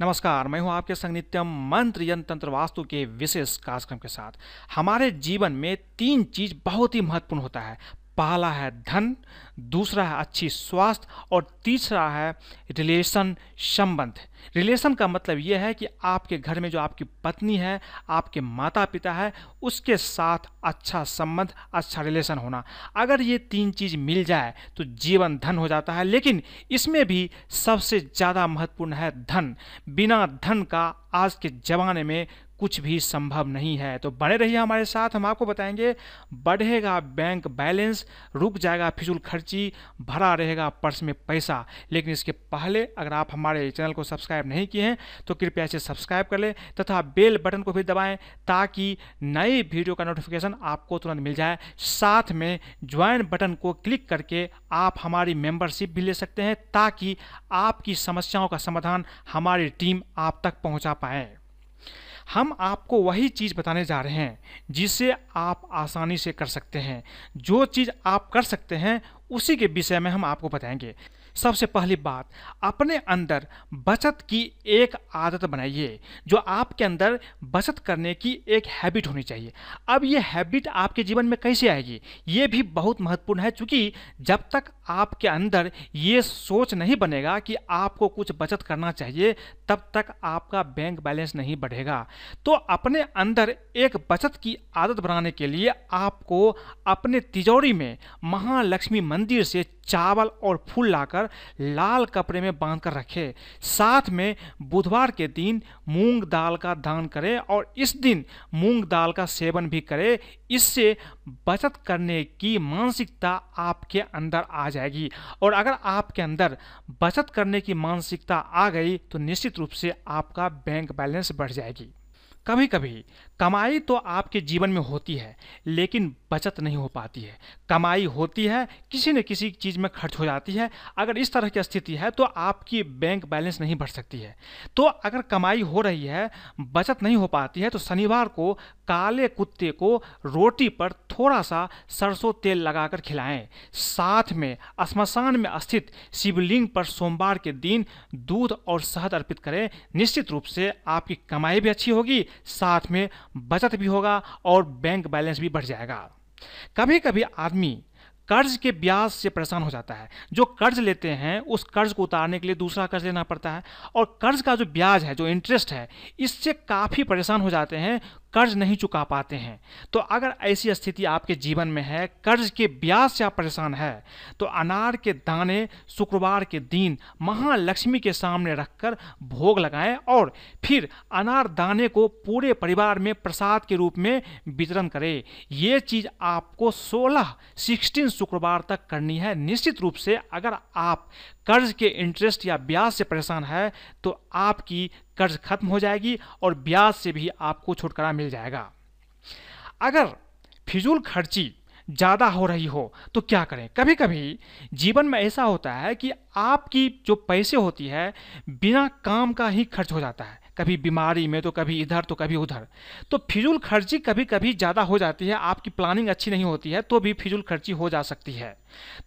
नमस्कार, मैं हूँ आपके संग नित्यम मंत्र यंत्र वास्तु के विशेष कार्यक्रम के साथ। हमारे जीवन में तीन चीज़ बहुत ही महत्वपूर्ण होता है। पहला है धन, दूसरा है अच्छी स्वास्थ्य और तीसरा है रिलेशन संबंध। रिलेशन का मतलब यह है कि आपके घर में जो आपकी पत्नी है, आपके माता पिता है, उसके साथ अच्छा संबंध अच्छा रिलेशन होना। अगर ये तीन चीज़ मिल जाए तो जीवन धन हो जाता है, लेकिन इसमें भी सबसे ज़्यादा महत्वपूर्ण है धन। बिना धन का आज के ज़माने में कुछ भी संभव नहीं है। तो बने रहिए हमारे साथ, हम आपको बताएँगे, बढ़ेगा बैंक बैलेंस, रुक जाएगा फिजूल खर्ची, भरा रहेगा पर्स में पैसा। लेकिन इसके पहले अगर आप हमारे चैनल को सब्सक्राइब नहीं किए हैं तो कृपया इसे सब्सक्राइब कर लें तथा बेल बटन को भी दबाएँ ताकि नए वीडियो का नोटिफिकेशन आपको तुरंत मिल जाए। साथ में ज्वाइन बटन को क्लिक करके आप हमारी मेंबरशिप भी ले सकते हैं ताकि आपकी समस्याओं का समाधान हमारी टीम आप तक पहुँचा पाए। हम आपको वही चीज़ बताने जा रहे हैं, जिसे आप आसानी से कर सकते हैं। जो चीज़ आप कर सकते हैं, उसी के विषय में हम आपको बताएँगे। सबसे पहली बात, अपने अंदर बचत की एक आदत बनाइए, जो आपके अंदर बचत करने की एक हैबिट होनी चाहिए। अब ये हैबिट आपके जीवन में कैसे आएगी? ये भी बहुत महत्वपूर्ण है क्योंकि जब तक आपके अंदर ये सोच नहीं बनेगा कि आपको कुछ बचत करना चाहिए, तब तक आपका बैंक बैलेंस नहीं बढ़ेगा। तो अपने अंदर एक बचत की आदत बनाने के लिए आपको अपने तिजोरी में महालक्ष्मी मंदिर से चावल और फूल लाकर लाल कपड़े में बाँध कर रखे। साथ में बुधवार के दिन मूंग दाल का दान करें और इस दिन मूंग दाल का सेवन भी करें। इससे बचत करने की मानसिकता आपके अंदर आ जाएगी। और अगर आपके अंदर बचत करने की मानसिकता आ गई तो निश्चित रूप से आपका बैंक बैलेंस बढ़ जाएगी। कभी कभी कमाई तो आपके जीवन में होती है, लेकिन बचत नहीं हो पाती है। कमाई होती है, किसी न किसी चीज़ में खर्च हो जाती है। अगर इस तरह की स्थिति है तो आपकी बैंक बैलेंस नहीं बढ़ सकती है। तो अगर कमाई हो रही है, बचत नहीं हो पाती है तो शनिवार को काले कुत्ते को रोटी पर थोड़ा सा सरसों तेल लगाकर खिलाएँ। साथ में स्मशान में स्थित शिवलिंग पर सोमवार के दिन दूध और शहद अर्पित करें। निश्चित रूप से आपकी कमाई भी अच्छी होगी, साथ में बचत भी होगा और बैंक बैलेंस भी बढ़ जाएगा। कभी कभी आदमी कर्ज के ब्याज से परेशान हो जाता है। जो कर्ज लेते हैं, उस कर्ज को उतारने के लिए दूसरा कर्ज लेना पड़ता है और कर्ज का जो ब्याज है, जो इंटरेस्ट है, इससे काफ़ी परेशान हो जाते हैं कर्ज नहीं चुका पाते हैं। तो अगर ऐसी स्थिति आपके जीवन में है, कर्ज के ब्याज से आप परेशान है तो अनार के दाने शुक्रवार के दिन महालक्ष्मी के सामने रखकर भोग लगाएँ और फिर अनार दाने को पूरे परिवार में प्रसाद के रूप में वितरण करें। ये चीज़ आपको 16 16 शुक्रवार तक करनी है। निश्चित रूप से अगर आप कर्ज के इंटरेस्ट या ब्याज से परेशान है तो आपकी कर्ज खत्म हो जाएगी और ब्याज से भी आपको छुटकारा मिल जाएगा। अगर फिजूल खर्ची ज़्यादा हो रही हो तो क्या करें? कभी कभी जीवन में ऐसा होता है कि आपकी जो पैसे होती है, बिना काम का ही खर्च हो जाता है। कभी बीमारी में तो कभी इधर तो कभी उधर। तो फिजूल खर्ची कभी कभी ज़्यादा हो जाती है, आपकी प्लानिंग अच्छी नहीं होती है तो भी फिजूल खर्ची हो जा सकती है।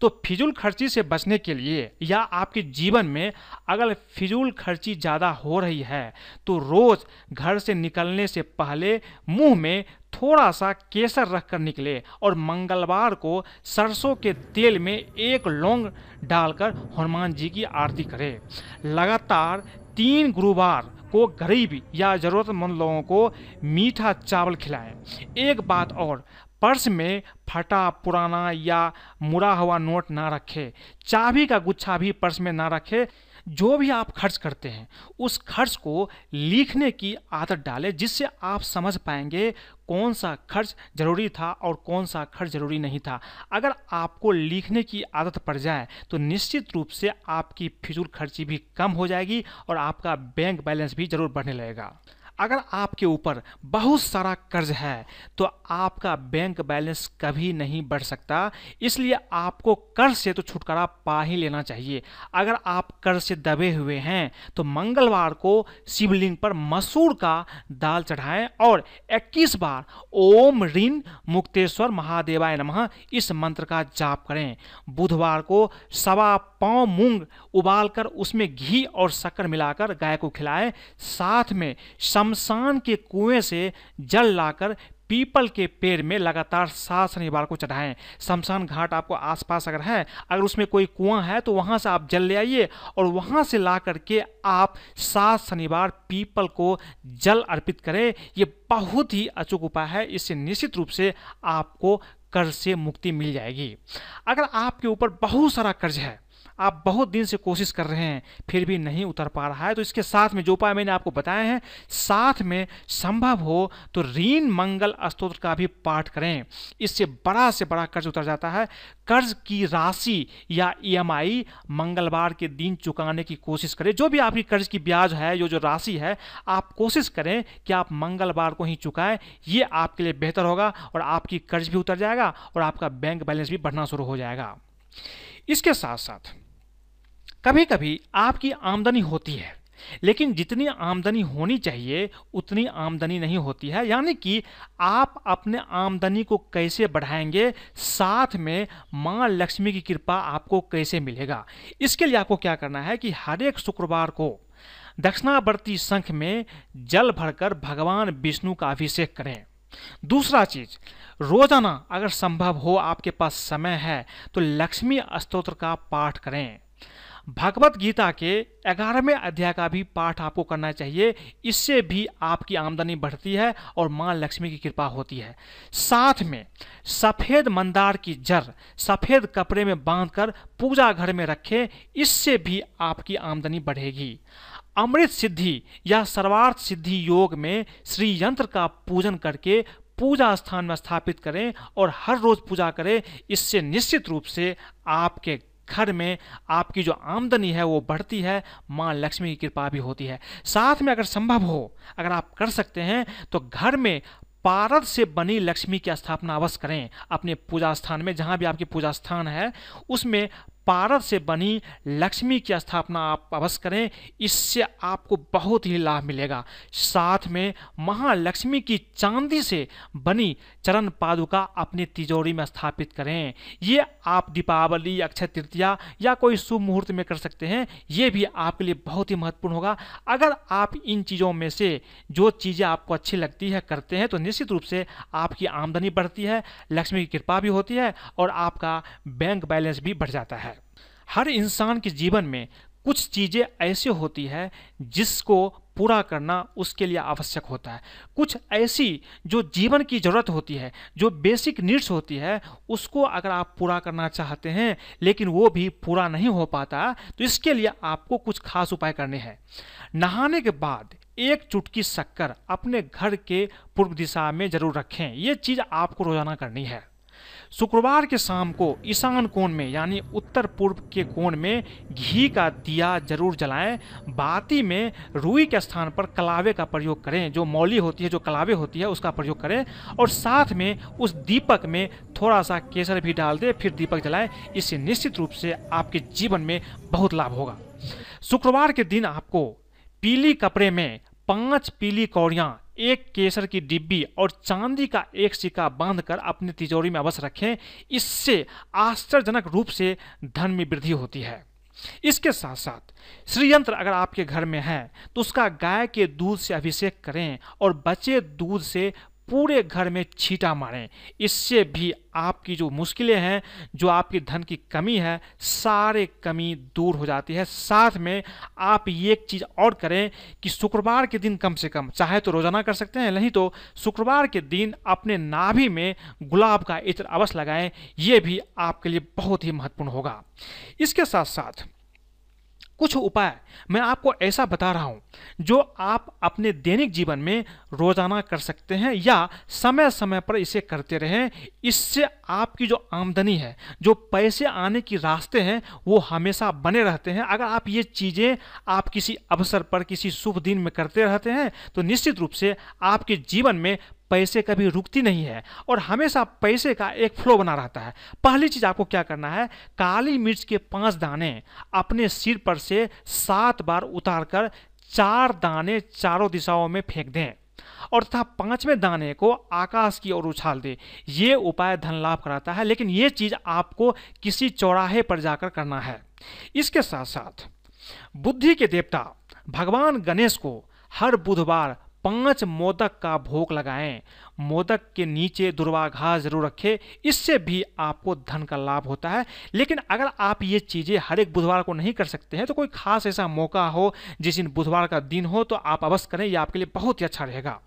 तो फिजूल खर्ची से बचने के लिए या आपके जीवन में अगर फिजूल खर्ची ज़्यादा हो रही है तो रोज़ घर से निकलने से पहले मुँह में थोड़ा सा केसर रख कर निकले और मंगलवार को सरसों के तेल में एक लौंग डालकर हनुमान जी की आरती करें। लगातार तीन गुरुवार को गरीब या ज़रूरतमंद लोगों को मीठा चावल खिलाएँ। एक बात और, पर्स में फटा पुराना या मुड़ा हुआ नोट ना रखे। चाबी का गुच्छा भी पर्स में ना रखे। जो भी आप खर्च करते हैं, उस खर्च को लिखने की आदत डालें जिससे आप समझ पाएँगे कौन सा खर्च ज़रूरी था और कौन सा खर्च ज़रूरी नहीं था। अगर आपको लिखने की आदत पड़ जाए तो निश्चित रूप से आपकी फिजूल खर्ची भी कम हो जाएगी और आपका बैंक बैलेंस भी ज़रूर बढ़ने लगेगा। अगर आपके ऊपर बहुत सारा कर्ज है तो आपका बैंक बैलेंस कभी नहीं बढ़ सकता। इसलिए आपको कर्ज से तो छुटकारा पा ही लेना चाहिए। अगर आप कर्ज से दबे हुए हैं तो मंगलवार को शिवलिंग पर मसूर का दाल चढ़ाएँ और 21 बार ओम ऋण मुक्तेश्वर महादेवाय नमः इस मंत्र का जाप करें। बुधवार को सवा पाँव मूंग उबालकर उसमें घी और शक्कर मिलाकर गाय को खिलाएँ। साथ में शमशान के कुएँ से जल लाकर पीपल के पेड़ में लगातार सात शनिवार को चढ़ाएँ। शमशान घाट आपको आसपास अगर है, अगर उसमें कोई कुआँ है तो वहाँ से आप जल ले आइए और वहाँ से ला करके आप सात शनिवार पीपल को जल अर्पित करें। ये बहुत ही अचूक उपाय है। इससे निश्चित रूप से आपको कर्ज से मुक्ति मिल जाएगी। अगर आपके ऊपर बहुत सारा कर्ज है आप बहुत दिन से कोशिश कर रहे हैं, फिर भी नहीं उतर पा रहा है। तो इसके साथ में जो उपाय मैंने आपको बताए हैं, साथ में संभव हो तो रीन मंगल स्त्रोत्र का भी पाठ करें। इससे बड़ा से बड़ा कर्ज उतर जाता है। कर्ज की राशि या ईएमआई मंगलवार के दिन चुकाने की कोशिश करें। जो भी आपकी कर्ज की ब्याज है, जो जो राशि है, आप कोशिश करें कि आप मंगलवार को ही चुकाएँ। ये आपके लिए बेहतर होगा और आपकी कर्ज भी उतर जाएगा और आपका बैंक बैलेंस भी बढ़ना शुरू हो जाएगा। इसके साथ साथ कभी कभी आपकी आमदनी होती है, लेकिन जितनी आमदनी होनी चाहिए, उतनी आमदनी नहीं होती है। यानी कि आप अपने आमदनी को कैसे बढ़ाएँगे, साथ में माँ लक्ष्मी की कृपा आपको कैसे मिलेगा? इसके लिए आपको क्या करना है कि हर एक शुक्रवार को दक्षिणावर्ती संख में जल भरकर भगवान विष्णु का अभिषेक करें। दूसरा चीज़, रोज़ाना अगर संभव हो आपके पास समय है तो लक्ष्मी स्तोत्र का पाठ करें। भगवत गीता के ग्यारहवें अध्याय का भी पाठ आपको करना चाहिए। इससे भी आपकी आमदनी बढ़ती है और माँ लक्ष्मी की कृपा होती है। साथ में सफ़ेद मंदार की जड़ सफ़ेद कपड़े में बांधकर पूजा घर में रखें, इससे भी आपकी आमदनी बढ़ेगी। अमृत सिद्धि या सर्वार्थ सिद्धि योग में श्री यंत्र का पूजन करके पूजा स्थान में स्थापित करें और हर रोज पूजा करें। इससे निश्चित रूप से आपके घर में आपकी जो आमदनी है वो बढ़ती है, माँ लक्ष्मी की कृपा भी होती है। साथ में अगर संभव हो, अगर आप कर सकते हैं तो घर में पारद से बनी लक्ष्मी की स्थापना अवश्य करें। अपने पूजा स्थान में, जहाँ भी आपकी पूजा स्थान है, उसमें पारद से बनी लक्ष्मी की स्थापना आप अवश्य करें। इससे आपको बहुत ही लाभ मिलेगा। साथ में महालक्ष्मी की चांदी से बनी चरण पादुका अपनी तिजोरी में स्थापित करें। ये आप दीपावली, अक्षय तृतीया या कोई शुभ मुहूर्त में कर सकते हैं। ये भी आपके लिए बहुत ही महत्वपूर्ण होगा। अगर आप इन चीज़ों में से जो चीज़ें आपको अच्छी लगती है करते हैं तो निश्चित रूप से आपकी आमदनी बढ़ती है, लक्ष्मी की कृपा भी होती है और आपका बैंक बैलेंस भी बढ़ जाता हर इंसान के जीवन में कुछ चीज़ें ऐसी होती है जिसको पूरा करना उसके लिए आवश्यक होता है। कुछ ऐसी जो जीवन की ज़रूरत होती है, जो बेसिक नीड्स होती है, उसको अगर आप पूरा करना चाहते हैं, लेकिन वो भी पूरा नहीं हो पाता तो इसके लिए आपको कुछ खास उपाय करने हैं। नहाने के बाद एक चुटकी शक्कर अपने घर के पूर्व दिशा में ज़रूर रखें। ये चीज़ आपको रोज़ाना करनी है। शुक्रवार के शाम को ईशान कोण में, यानी उत्तर पूर्व के कोण में, घी का दिया ज़रूर जलाएँ। बाती में रुई के स्थान पर कलावे का प्रयोग करें, जो मौली होती है, जो कलावे होती है, उसका प्रयोग करें। और साथ में उस दीपक में थोड़ा सा केसर भी डाल दें, फिर दीपक जलाएँ। इससे निश्चित रूप से आपके जीवन में बहुत लाभ होगा। शुक्रवार के दिन आपको पीली कपड़े में पाँच पीली कौड़ियाँ एक केसर की डिब्बी और चांदी का एक सिक्का बांधकर अपनी तिजोरी में अवश्य रखें। इससे आश्चर्यजनक रूप से धन में वृद्धि होती है। इसके साथ साथ श्रीयंत्र अगर आपके घर में है तो उसका गाय के दूध से अभिषेक करें और बचे दूध से पूरे घर में छीटा मारें। इससे भी आपकी जो मुश्किलें हैं, जो आपकी धन की कमी है, सारे कमी दूर हो जाती है। साथ में आप ये एक चीज़ और करें कि शुक्रवार के दिन कम से कम, चाहे तो रोज़ाना कर सकते हैं, नहीं तो शुक्रवार के दिन अपने नाभि में गुलाब का इत्र अवश्य लगाएँ। ये भी आपके लिए बहुत ही महत्वपूर्ण होगा। इसके साथ साथ कुछ उपाय मैं आपको ऐसा बता रहा हूँ, जो आप अपने दैनिक जीवन में रोज़ाना कर सकते हैं या समय समय पर इसे करते रहें। इससे आपकी जो आमदनी है, जो पैसे आने की रास्ते हैं, वो हमेशा बने रहते हैं। अगर आप ये चीज़ें आप किसी अवसर पर, किसी शुभ दिन में करते रहते हैं तो निश्चित रूप से आपके जीवन में पैसे कभी रुकती नहीं है और हमेशा पैसे का एक फ्लो बना रहता है। पहली चीज़ आपको क्या करना है? काली मिर्च के पाँच दाने अपने सिर पर से सात बार उतार कर चार दाने चारों दिशाओं में फेंक दें और तथा पाँचवें दाने को आकाश की ओर उछाल दे। ये उपाय धन लाभ कराता है, लेकिन ये चीज़ आपको किसी चौराहे पर जाकर करना है। इसके साथ साथ बुद्धि के देवता, भगवान गणेश को हर बुधवार पाँच मोदक का भोग लगाएँ। मोदक के नीचे दुर्वाघास ज़रूर रखें। इससे भी आपको धन का लाभ होता है। लेकिन अगर आप ये चीज़ें हर एक बुधवार को नहीं कर सकते हैं तो कोई खास ऐसा मौका हो, जिस दिन बुधवार का दिन हो तो आप अवश्य करें। यह आपके लिए बहुत ही अच्छा रहेगा।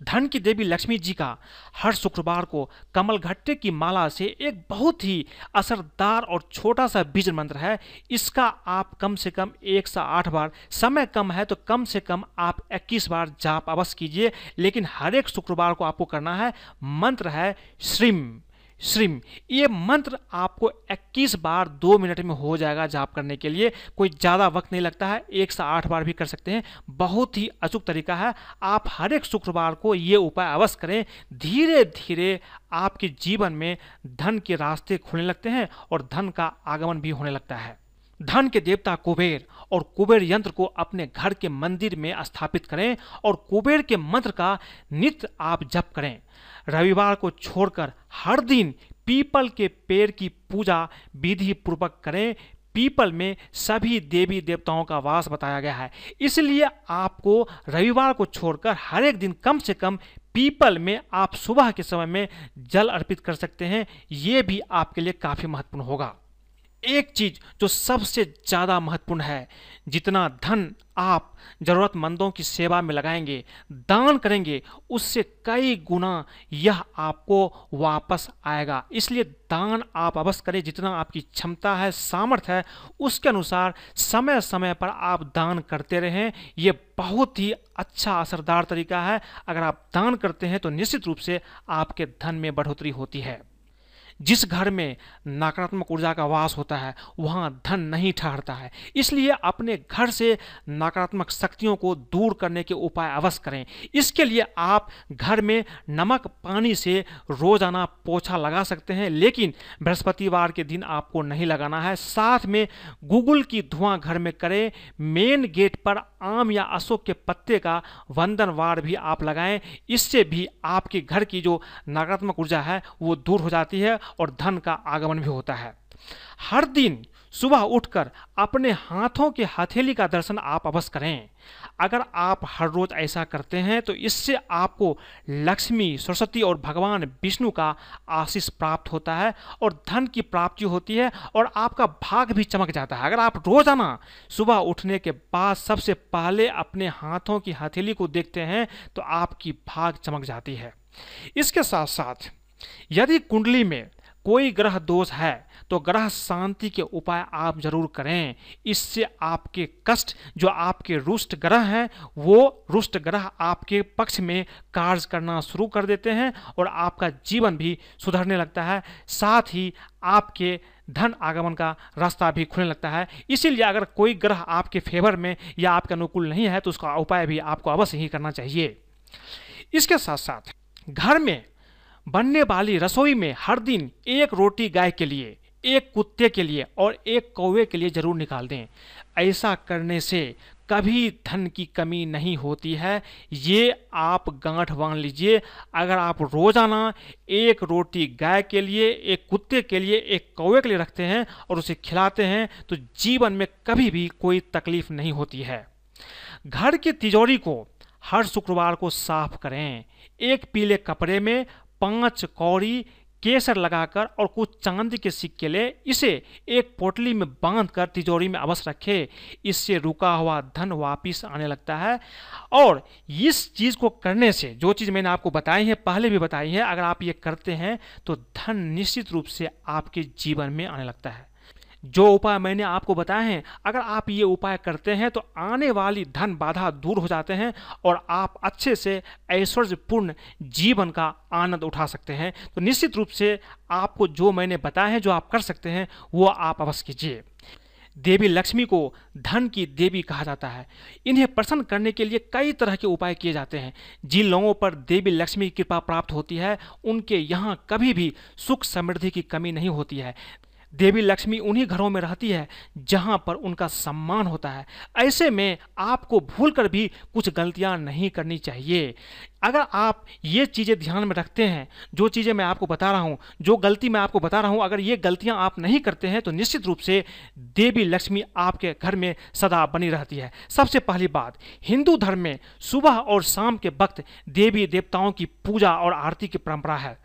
धन की देवी लक्ष्मी जी का हर शुक्रवार को कमल घट्टे की माला से एक बहुत ही असरदार और छोटा सा बीज मंत्र है। इसका आप कम से कम एक से आठ बार, समय कम है तो कम से कम आप 21 बार जाप अवश्य कीजिए, लेकिन हर एक शुक्रवार को आपको करना है। मंत्र है श्रीम। श्रीम, ये मंत्र आपको 21 बार दो मिनट में हो जाएगा जाप करने के लिए। कोई ज़्यादा वक्त नहीं लगता है, एक से आठ बार भी कर सकते हैं। बहुत ही अचूक तरीका है। आप हर एक शुक्रवार को ये उपाय अवश्य करें। धीरे धीरे आपके जीवन में धन के रास्ते खुलने लगते हैं और धन का आगमन भी होने लगता है। धन के देवता कुबेर और कुबेर यंत्र को अपने घर के मंदिर में स्थापित करें और कुबेर के मंत्र का नित्य आप जप करें। रविवार को छोड़कर हर दिन पीपल के पेड़ की पूजा विधि पूर्वक करें। पीपल में सभी देवी देवताओं का वास बताया गया है। इसलिए आपको रविवार को छोड़कर हर एक दिन कम से कम पीपल में आप सुबह के समय में जल अर्पित कर सकते हैं। ये भी आपके लिए काफ़ी महत्वपूर्ण होगा। एक चीज़ जो सबसे ज़्यादा महत्वपूर्ण है, जितना धन आप ज़रूरतमंदों की सेवा में लगाएँगे, दान करेंगे, उससे कई गुना यह आपको वापस आएगा। इसलिए दान आप अवश्य करें, जितना आपकी क्षमता है, सामर्थ्य है, उसके अनुसार समय समय पर आप दान करते रहें। ये बहुत ही अच्छा असरदार तरीका है। अगर आप दान करते हैं तो निश्चित रूप से आपके धन में बढ़ोतरी होती है। जिस घर में नकारात्मक ऊर्जा का वास होता है, वहाँ धन नहीं ठहरता है। इसलिए अपने घर से नकारात्मक शक्तियों को दूर करने के उपाय अवश्य करें। इसके लिए आप घर में नमक, पानी से रोज़ाना पोछा लगा सकते हैं, लेकिन बृहस्पतिवार के दिन आपको नहीं लगाना है। साथ में गूगल की धुआँ घर में करें। मेन गेट पर आम या अशोक के पत्ते का वंदनवार भी आप लगाएँ। इससे भी आपके घर की जो नकारात्मक ऊर्जा है, वो दूर हो जाती है और धन का आगमन भी होता है। हर दिन सुबह उठकर अपने हाथों के हथेली का दर्शन आप अवश्य करें। अगर आप हर रोज ऐसा करते हैं तो इससे आपको लक्ष्मी, सरस्वती और भगवान विष्णु का आशीष प्राप्त होता है और धन की प्राप्ति होती है और आपका भाग भी चमक जाता है। अगर आप रोज़ाना सुबह उठने के बाद सबसे पहले अपने हाथों की हथेली को देखते हैं तो आपकी भाग चमक जाती है। इसके साथ साथ यदि कुंडली में कोई ग्रह दोष है तो ग्रह शांति के उपाय आप ज़रूर करें। इससे आपके कष्ट, जो आपके रुष्ट ग्रह हैं, वो रुष्ट ग्रह आपके पक्ष में कार्य करना शुरू कर देते हैं और आपका जीवन भी सुधरने लगता है। साथ ही आपके धन आगमन का रास्ता भी खुलने लगता है। इसीलिए अगर कोई ग्रह आपके फेवर में या आपके अनुकूल नहीं है तो उसका उपाय भी आपको अवश्य ही करना चाहिए। इसके साथ साथ घर में बनने वाली रसोई में हर दिन एक रोटी गाय के लिए, एक कुत्ते के लिए और एक कौवे के लिए ज़रूर निकाल दें। ऐसा करने से कभी धन की कमी नहीं होती है। ये आप गांठ बाँध लीजिए। अगर आप रोज़ाना एक रोटी गाय के लिए, एक कुत्ते के लिए, एक कौवे के लिए रखते हैं और उसे खिलाते हैं तो जीवन में कभी भी कोई तकलीफ़ नहीं होती है। घर की तिजोरी को हर शुक्रवार को साफ़ करें। एक पीले कपड़े में पाँच कौड़ी केसर लगाकर और कुछ चांदी के सिक्के ले, इसे एक पोटली में बांधकर तिजोरी में अवश्य रखे। इससे रुका हुआ धन वापिस आने लगता है। और इस चीज़ को करने से, जो चीज़ मैंने आपको बताई है, पहले भी बताई है, अगर आप ये करते हैं तो धन निश्चित रूप से आपके जीवन में आने लगता है। जो उपाय मैंने आपको बताए हैं, अगर आप ये उपाय करते हैं तो आने वाली धन बाधा दूर हो जाते हैं और आप अच्छे से ऐश्वर्यपूर्ण जीवन का आनंद उठा सकते हैं। तो निश्चित रूप से आपको जो मैंने बताया है, जो आप कर सकते हैं, वो आप अवश्य कीजिए। देवी लक्ष्मी को धन की देवी कहा जाता है। इन्हें प्रसन्न करने के लिए कई तरह के उपाय किए जाते हैं। जिन लोगों पर देवी लक्ष्मी की कृपा प्राप्त होती है, उनके यहाँ कभी भी सुख समृद्धि की कमी नहीं होती है। देवी लक्ष्मी उन्हीं घरों में रहती है जहाँ पर उनका सम्मान होता है। ऐसे में आपको भूल कर भी कुछ गलतियाँ नहीं करनी चाहिए। अगर आप ये चीज़ें ध्यान में रखते हैं, जो चीज़ें मैं आपको बता रहा हूँ, जो गलती मैं आपको बता रहा हूँ, अगर ये गलतियाँ आप नहीं करते हैं तो निश्चित रूप से देवी लक्ष्मी आपके घर में सदा बनी रहती है। सबसे पहली बात, हिंदू धर्म में सुबह और शाम के वक्त देवी देवताओं की पूजा और आरती की परंपरा है।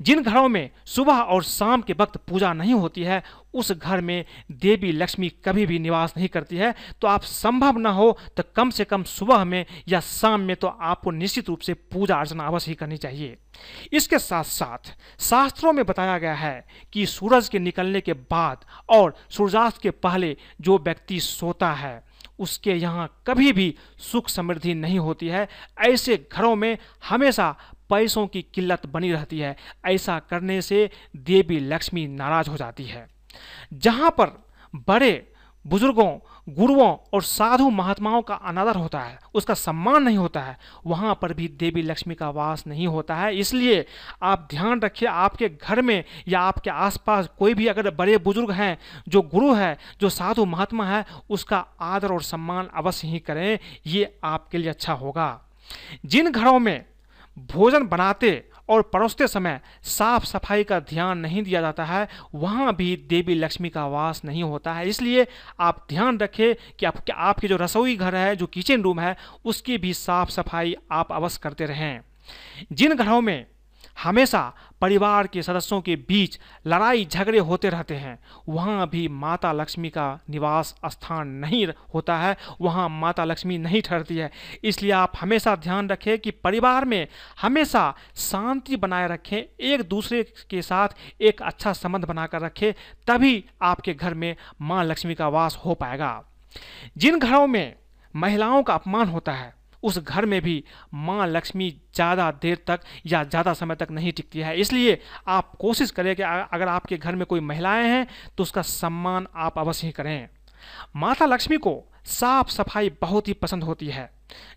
जिन घरों में सुबह और शाम के वक्त पूजा नहीं होती है, उस घर में देवी लक्ष्मी कभी भी निवास नहीं करती है। तो आप संभव ना हो तो कम से कम सुबह में या शाम में तो आपको निश्चित रूप से पूजा अर्चना अवश्य ही करनी चाहिए। इसके साथ साथ शास्त्रों में बताया गया है कि सूरज के निकलने के बाद और सूर्यास्त के पहले जो व्यक्ति सोता है, उसके यहाँ कभी भी सुख समृद्धि नहीं होती है। ऐसे घरों में हमेशा पैसों की किल्लत बनी रहती है। ऐसा करने से देवी लक्ष्मी नाराज़ हो जाती है। जहाँ पर बड़े बुज़ुर्गों, गुरुओं और साधु महात्माओं का अनादर होता है, उसका सम्मान नहीं होता है, वहाँ पर भी देवी लक्ष्मी का वास नहीं होता है। इसलिए आप ध्यान रखिए, आपके घर में या आपके आसपास कोई भी अगर बड़े बुज़ुर्ग हैं, जो गुरु है, जो साधु महात्मा है, उसका आदर और सम्मान अवश्य ही करें, ये आपके लिए अच्छा होगा। जिन घरों में भोजन बनाते और परोसते समय साफ़ सफ़ाई का ध्यान नहीं दिया जाता है, वहाँ भी देवी लक्ष्मी का वास नहीं होता है। इसलिए आप ध्यान रखें कि आपके आपके जो रसोई घर है, जो किचन रूम है, उसकी भी साफ़ सफ़ाई आप अवश्य करते रहें। जिन घरों में हमेशा परिवार के सदस्यों के बीच लड़ाई झगड़े होते रहते हैं। वहाँ भी माता लक्ष्मी का निवास स्थान नहीं होता है। वहाँ माता लक्ष्मी नहीं ठहरती है। इसलिए आप हमेशा ध्यान रखें कि परिवार में हमेशा शांति बनाए रखें, एक दूसरे के साथ एक अच्छा संबंध बनाकर रखें, तभी आपके घर में माँ लक्ष्मी का वास हो पाएगा। जिन घरों में महिलाओं का अपमान होता है उस घर में भी माँ लक्ष्मी ज़्यादा देर तक या ज़्यादा समय तक नहीं टिकती है। इसलिए आप कोशिश करें कि अगर आपके घर में कोई महिलाएँ हैं तो उसका सम्मान आप अवश्य करें। माता लक्ष्मी को साफ़ सफ़ाई बहुत ही पसंद होती है।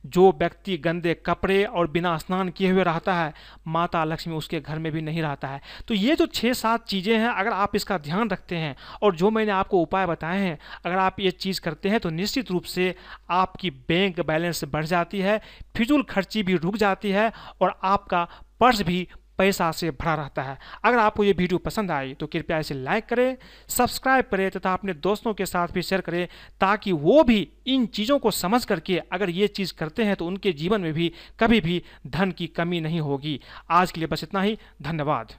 जो व्यक्ति गंदे कपड़े और बिना स्नान किए हुए रहता है, माता लक्ष्मी उसके घर में भी नहीं रहता है। तो ये जो छः सात चीज़ें हैं, अगर आप इसका ध्यान रखते हैं और जो मैंने आपको उपाय बताए हैं, अगर आप ये चीज़ करते हैं तो निश्चित रूप से आपकी बैंक बैलेंस बढ़ जाती है, फिजूल खर्ची भी रुक जाती है और आपका पर्स भी पैसा से भरा रहता है। अगर आपको ये वीडियो पसंद आई तो कृपया इसे लाइक करें सब्सक्राइब करें तथा अपने दोस्तों के साथ भी शेयर करें, ताकि वो भी इन चीज़ों को समझ करके अगर ये चीज़ करते हैं तो उनके जीवन में भी कभी भी धन की कमी नहीं होगी। आज के लिए बस इतना ही। धन्यवाद।